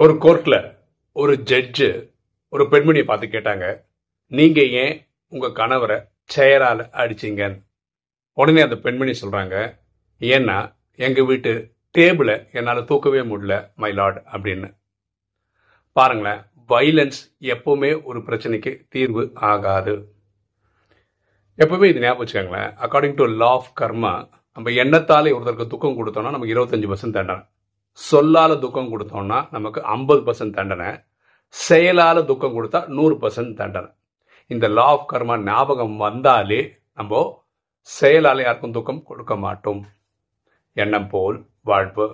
ஒரு கோர்ட்ல ஒரு ஜட்ஜு ஒரு பெண்மணியை பார்த்து கேட்டாங்க நீங்க ஏன் உங்க கணவரை செயரால் அடிச்சீங்கன்னு உடனே அந்த பெண்மணி சொல்றாங்க ஏன்னா எங்க வீட்டு டேபிளை என்னால் தூக்கவே முடியல மை லார்ட் அப்படின்னு. பாருங்களேன் வைலன்ஸ் எப்பவுமே ஒரு பிரச்சனைக்கு தீர்வு ஆகாது. எப்பவுமே இது ஞாபகம் வச்சுக்கோங்களேன் according to law of karma நம்ம எண்ணத்தாலே ஒருத்தருக்கு துக்கம் கொடுத்தோம்னா நமக்கு இருபத்தஞ்சு பர்சன்ட் தண்டனை. சொல்லால துக்கம் கொடுத்தோம்னா நமக்கு ஐம்பது பர்சன்ட் தண்டனை செயலால துக்கம் கொடுத்தா நூறு பர்சன்ட் தண்டனை. இந்த லா ஆஃப் கர்மா ஞாபகம் வந்தாலே நம்ம செயலால் யாருக்கும் துக்கம் கொடுக்க மாட்டோம். எண்ணம் போல் வாழ்வு